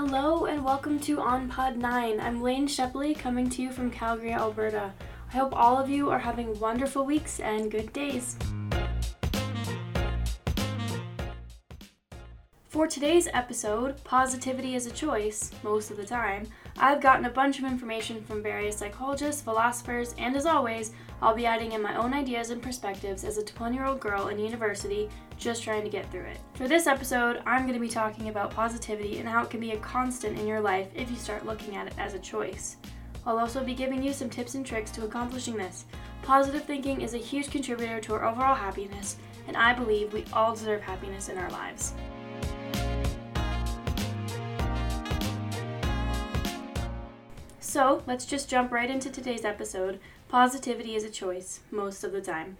Hello and welcome to On Pod 9. I'm Elaina Shepley coming to you from Calgary, Alberta. I hope all of you are having wonderful weeks and good days. For today's episode, Positivity is a Choice, most of the time, I've gotten a bunch of information from various psychologists, philosophers, and as always, I'll be adding in my own ideas and perspectives as a 20 year old girl in university just trying to get through it. For this episode, I'm going to be talking about positivity and how it can be a constant in your life if you start looking at it as a choice. I'll also be giving you some tips and tricks to accomplishing this. Positive thinking is a huge contributor to our overall happiness, and I believe we all deserve happiness in our lives. So, let's just jump right into today's episode. Positivity is a choice, most of the time.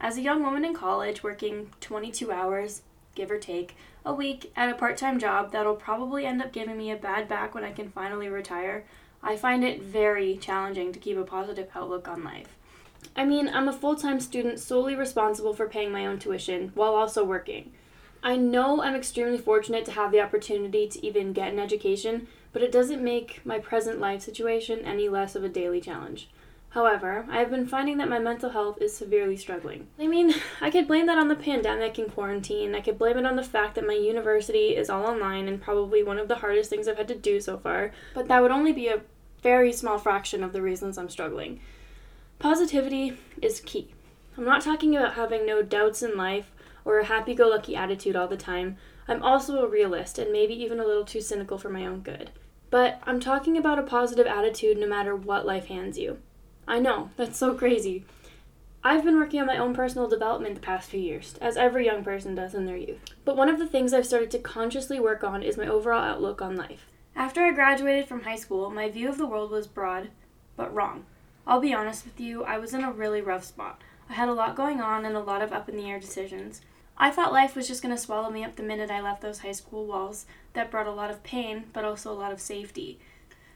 As a young woman in college, working 22 hours, give or take, a week at a part time job that'll probably end up giving me a bad back when I can finally retire, I find it very challenging to keep a positive outlook on life. I mean, I'm a full time student solely responsible for paying my own tuition while also working. I know I'm extremely fortunate to have the opportunity to even get an education, but it doesn't make my present life situation any less of a daily challenge. However, I have been finding that my mental health is severely struggling. I mean, I could blame that on the pandemic and quarantine. I could blame it on the fact that my university is all online and probably one of the hardest things I've had to do so far, but that would only be a very small fraction of the reasons I'm struggling. Positivity is key. I'm not talking about having no doubts in life or a happy go lucky attitude all the time. I'm also a realist and maybe even a little too cynical for my own good. But I'm talking about a positive attitude no matter what life hands you. I know, that's so crazy. I've been working on my own personal development the past few years, as every young person does in their youth. But one of the things I've started to consciously work on is my overall outlook on life. After I graduated from high school, my view of the world was broad, but wrong. I'll be honest with you, I was in a really rough spot. I had a lot going on and a lot of up in the air decisions. I thought life was just going to swallow me up the minute I left those high school walls that brought a lot of pain, but also a lot of safety.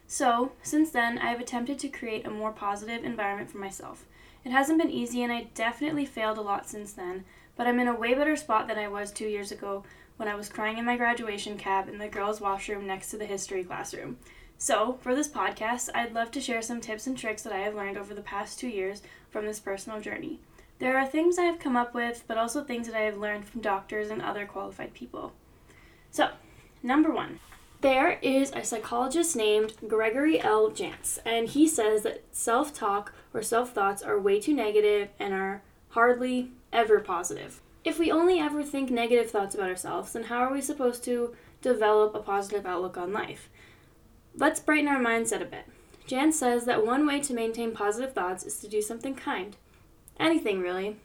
So, since then, I have attempted to create a more positive environment for myself. It hasn't been easy, and I definitely failed a lot since then, but I'm in a way better spot than I was two years ago when I was crying in my graduation cab in the girls' washroom next to the history classroom. So, for this podcast, I'd love to share some tips and tricks that I have learned over the past two years from this personal journey. There are things I have come up with, but also things that I have learned from doctors and other qualified people. So, number one. There is a psychologist named Gregory L. Jantz, and he says that self talk or self thoughts are way too negative and are hardly ever positive. If we only ever think negative thoughts about ourselves, then how are we supposed to develop a positive outlook on life? Let's brighten our mindset a bit. Jantz says that one way to maintain positive thoughts is to do something kind. Anything, really.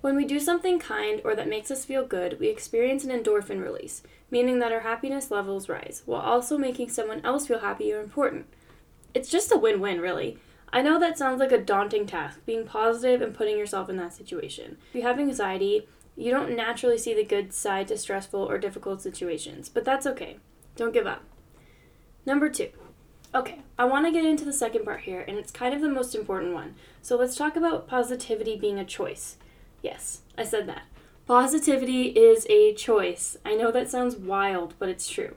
When we do something kind or that makes us feel good, we experience an endorphin release, meaning that our happiness levels rise, while also making someone else feel happy or important. It's just a win win, really. I know that sounds like a daunting task, being positive and putting yourself in that situation. If you have anxiety, you don't naturally see the good side to stressful or difficult situations, but that's okay. Don't give up. Number two, Okay, I want to get into the second part here, and it's kind of the most important one. So let's talk about positivity being a choice. Yes, I said that. Positivity is a choice. I know that sounds wild, but it's true.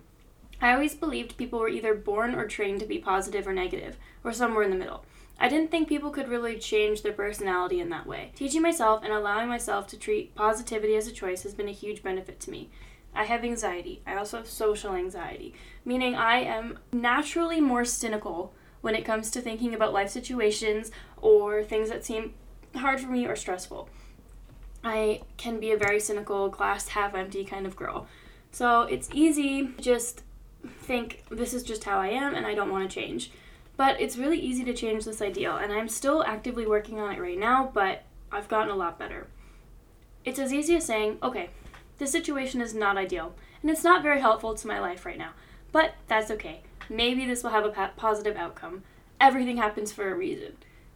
I always believed people were either born or trained to be positive or negative, or somewhere in the middle. I didn't think people could really change their personality in that way. Teaching myself and allowing myself to treat positivity as a choice has been a huge benefit to me. I have anxiety. I also have social anxiety, meaning I am naturally more cynical when it comes to thinking about life situations or things that seem hard for me or stressful. I can be a very cynical, glass half empty kind of girl. So it's easy to just think this is just how I am and I don't want to change. But it's really easy to change this ideal, and I'm still actively working on it right now, but I've gotten a lot better. It's as easy as saying, okay, this situation is not ideal, and it's not very helpful to my life right now. But that's okay. Maybe this will have a positive outcome. Everything happens for a reason.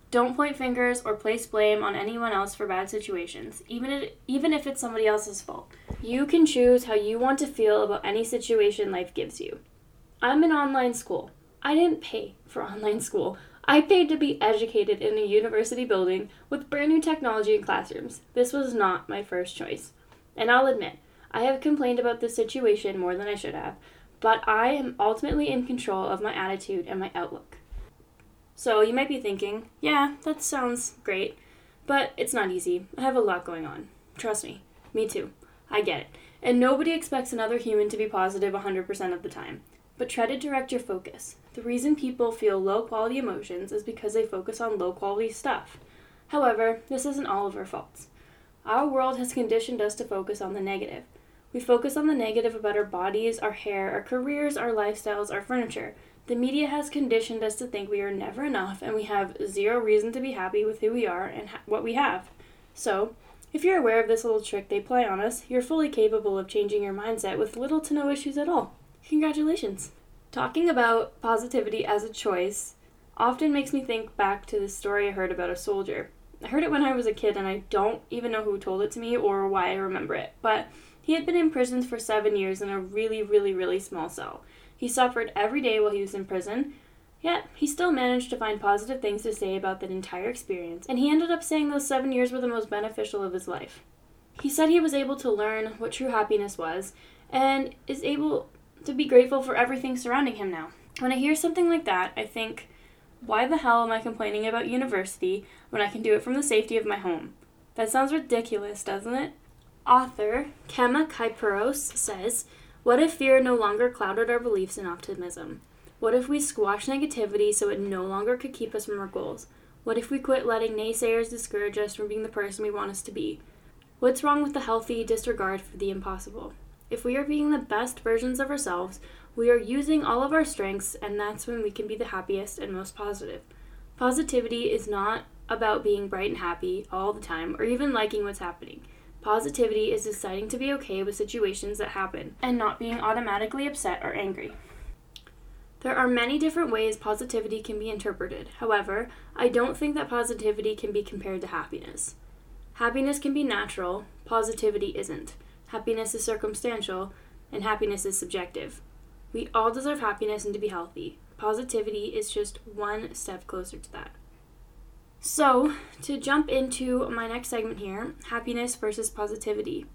Don't point fingers or place blame on anyone else for bad situations, even if, even if it's somebody else's fault. You can choose how you want to feel about any situation life gives you. I'm in online school. I didn't pay for online school. I paid to be educated in a university building with brand new technology and classrooms. This was not my first choice. And I'll admit, I have complained about this situation more than I should have, but I am ultimately in control of my attitude and my outlook. So you might be thinking, yeah, that sounds great, but it's not easy. I have a lot going on. Trust me, me too. I get it. And nobody expects another human to be positive 100% of the time. But try to direct your focus. The reason people feel low quality emotions is because they focus on low quality stuff. However, this isn't all of our faults. Our world has conditioned us to focus on the negative. We focus on the negative about our bodies, our hair, our careers, our lifestyles, our furniture. The media has conditioned us to think we are never enough and we have zero reason to be happy with who we are and ha- what we have. So, if you're aware of this little trick they play on us, you're fully capable of changing your mindset with little to no issues at all. Congratulations! Talking about positivity as a choice often makes me think back to the story I heard about a soldier. I heard it when I was a kid and I don't even know who told it to me or why I remember it, but he had been imprisoned for seven years in a really, really, really small cell. He suffered every day while he was in prison, yet he still managed to find positive things to say about that entire experience, and he ended up saying those seven years were the most beneficial of his life. He said he was able to learn what true happiness was and is able to be grateful for everything surrounding him now. When I hear something like that, I think, why the hell am I complaining about university when I can do it from the safety of my home? That sounds ridiculous, doesn't it? Author Kema Kaipuros says, What if fear no longer clouded our beliefs in optimism? What if we squashed negativity so it no longer could keep us from our goals? What if we quit letting naysayers discourage us from being the person we want us to be? What's wrong with the healthy disregard for the impossible? If we are being the best versions of ourselves, we are using all of our strengths, and that's when we can be the happiest and most positive. Positivity is not about being bright and happy all the time or even liking what's happening. Positivity is deciding to be okay with situations that happen and not being automatically upset or angry. There are many different ways positivity can be interpreted. However, I don't think that positivity can be compared to happiness. Happiness can be natural, positivity isn't. Happiness is circumstantial, and happiness is subjective. We all deserve happiness and to be healthy. Positivity is just one step closer to that. So, to jump into my next segment here happiness versus positivity.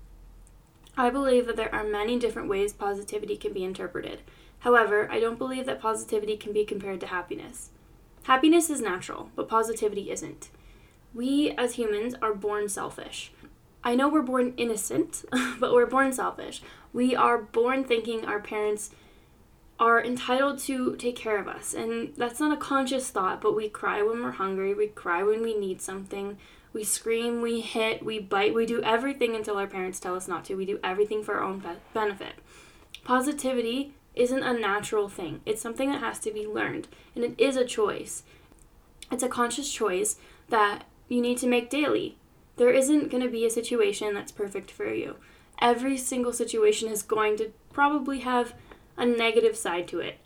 I believe that there are many different ways positivity can be interpreted. However, I don't believe that positivity can be compared to happiness. Happiness is natural, but positivity isn't. We as humans are born selfish. I know we're born innocent, but we're born selfish. We are born thinking our parents are entitled to take care of us. And that's not a conscious thought, but we cry when we're hungry, we cry when we need something. We scream, we hit, we bite, we do everything until our parents tell us not to. We do everything for our own be- benefit. Positivity isn't a natural thing, it's something that has to be learned, and it is a choice. It's a conscious choice that you need to make daily there isn't going to be a situation that's perfect for you. Every single situation is going to probably have a negative side to it,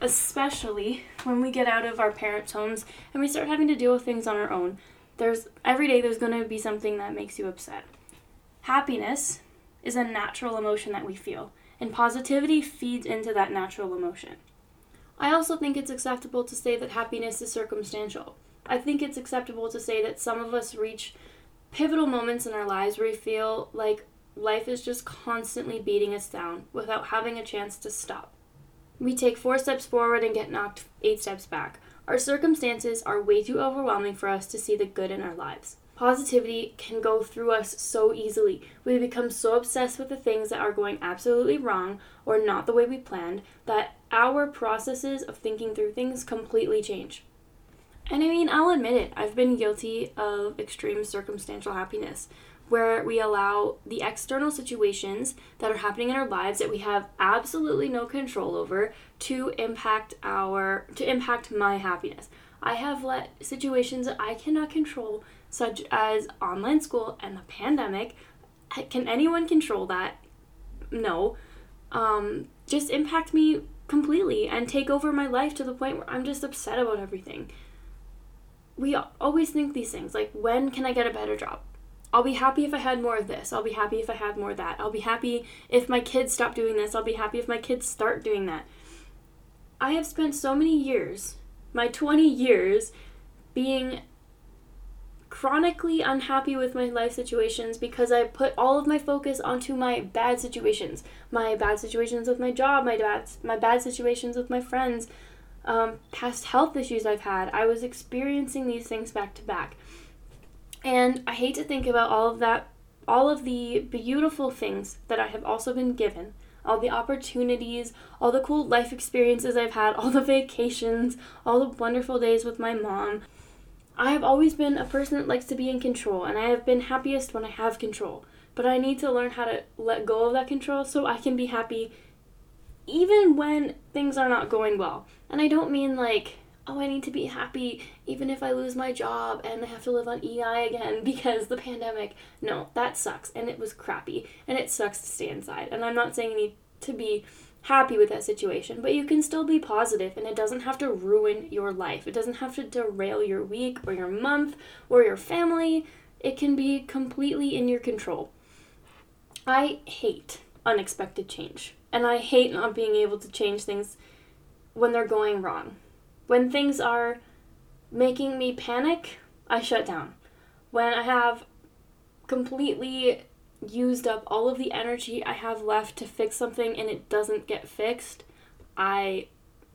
especially when we get out of our parents' homes and we start having to deal with things on our own. There's every day there's going to be something that makes you upset. Happiness is a natural emotion that we feel, and positivity feeds into that natural emotion. I also think it's acceptable to say that happiness is circumstantial. I think it's acceptable to say that some of us reach pivotal moments in our lives where we feel like life is just constantly beating us down without having a chance to stop. We take four steps forward and get knocked eight steps back. Our circumstances are way too overwhelming for us to see the good in our lives. Positivity can go through us so easily. We become so obsessed with the things that are going absolutely wrong or not the way we planned that our processes of thinking through things completely change. And I mean, I'll admit it, I've been guilty of extreme circumstantial happiness, where we allow the external situations that are happening in our lives that we have absolutely no control over to impact our to impact my happiness. I have let situations that I cannot control, such as online school and the pandemic, can anyone control that? No. Um, just impact me completely and take over my life to the point where I'm just upset about everything we always think these things like, when can I get a better job? I'll be happy if I had more of this. I'll be happy if I had more of that. I'll be happy if my kids stop doing this. I'll be happy if my kids start doing that. I have spent so many years, my 20 years, being chronically unhappy with my life situations because I put all of my focus onto my bad situations. My bad situations with my job, my bad, my bad situations with my friends, um, past health issues I've had. I was experiencing these things back to back. And I hate to think about all of that, all of the beautiful things that I have also been given, all the opportunities, all the cool life experiences I've had, all the vacations, all the wonderful days with my mom. I have always been a person that likes to be in control, and I have been happiest when I have control. But I need to learn how to let go of that control so I can be happy even when things are not going well. And I don't mean like, oh, I need to be happy even if I lose my job and I have to live on EI again because the pandemic. No, that sucks and it was crappy and it sucks to stay inside. And I'm not saying you need to be happy with that situation, but you can still be positive and it doesn't have to ruin your life. It doesn't have to derail your week or your month or your family. It can be completely in your control. I hate unexpected change, and I hate not being able to change things when they're going wrong. When things are making me panic, I shut down. When I have completely used up all of the energy I have left to fix something and it doesn't get fixed, I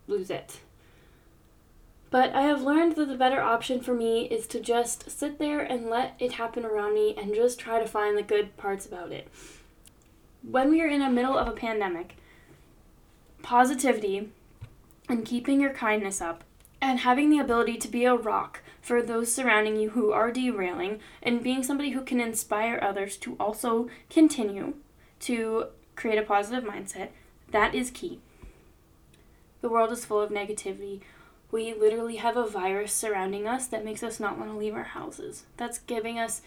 lose it. But I have learned that the better option for me is to just sit there and let it happen around me and just try to find the good parts about it. When we are in the middle of a pandemic, positivity and keeping your kindness up and having the ability to be a rock for those surrounding you who are derailing and being somebody who can inspire others to also continue to create a positive mindset, that is key. The world is full of negativity. We literally have a virus surrounding us that makes us not want to leave our houses. That's giving us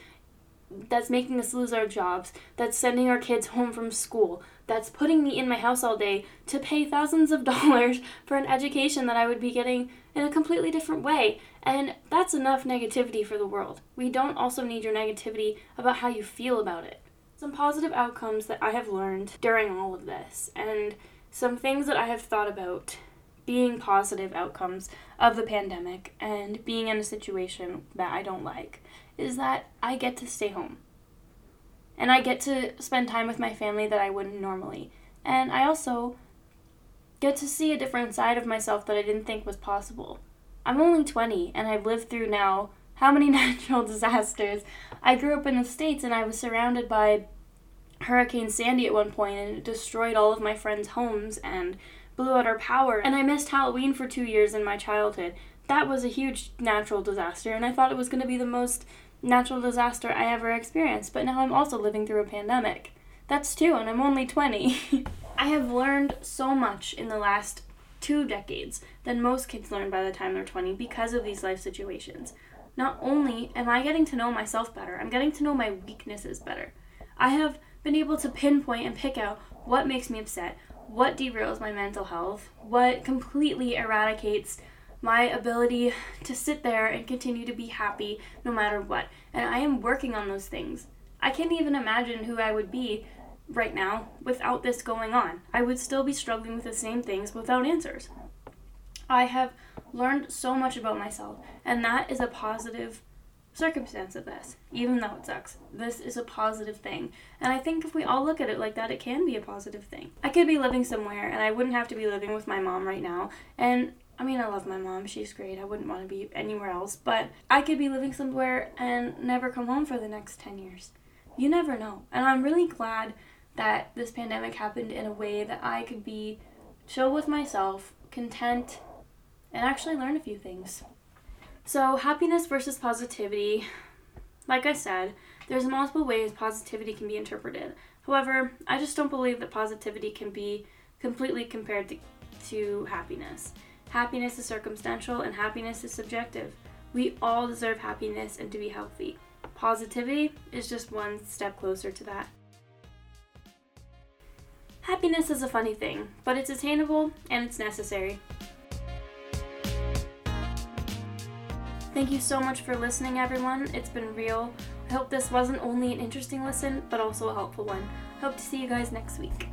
that's making us lose our jobs, that's sending our kids home from school, that's putting me in my house all day to pay thousands of dollars for an education that I would be getting in a completely different way. And that's enough negativity for the world. We don't also need your negativity about how you feel about it. Some positive outcomes that I have learned during all of this, and some things that I have thought about being positive outcomes of the pandemic and being in a situation that I don't like is that I get to stay home. And I get to spend time with my family that I wouldn't normally. And I also get to see a different side of myself that I didn't think was possible. I'm only 20 and I've lived through now how many natural disasters. I grew up in the States and I was surrounded by Hurricane Sandy at one point and it destroyed all of my friends' homes and blew out our power. And I missed Halloween for two years in my childhood. That was a huge natural disaster and I thought it was going to be the most natural disaster I ever experienced, but now I'm also living through a pandemic. That's two, and I'm only 20. I have learned so much in the last two decades than most kids learn by the time they're 20 because of these life situations. Not only am I getting to know myself better, I'm getting to know my weaknesses better. I have been able to pinpoint and pick out what makes me upset, what derails my mental health, what completely eradicates my ability to sit there and continue to be happy no matter what. And I am working on those things. I can't even imagine who I would be right now without this going on. I would still be struggling with the same things without answers. I have learned so much about myself, and that is a positive circumstance of this, even though it sucks. This is a positive thing. And I think if we all look at it like that, it can be a positive thing. I could be living somewhere and I wouldn't have to be living with my mom right now, and I mean, I love my mom. She's great. I wouldn't want to be anywhere else. But I could be living somewhere and never come home for the next 10 years. You never know. And I'm really glad that this pandemic happened in a way that I could be chill with myself, content, and actually learn a few things. So, happiness versus positivity. Like I said, there's multiple ways positivity can be interpreted. However, I just don't believe that positivity can be completely compared to, to happiness. Happiness is circumstantial and happiness is subjective. We all deserve happiness and to be healthy. Positivity is just one step closer to that. Happiness is a funny thing, but it's attainable and it's necessary. Thank you so much for listening, everyone. It's been real. I hope this wasn't only an interesting listen, but also a helpful one. Hope to see you guys next week.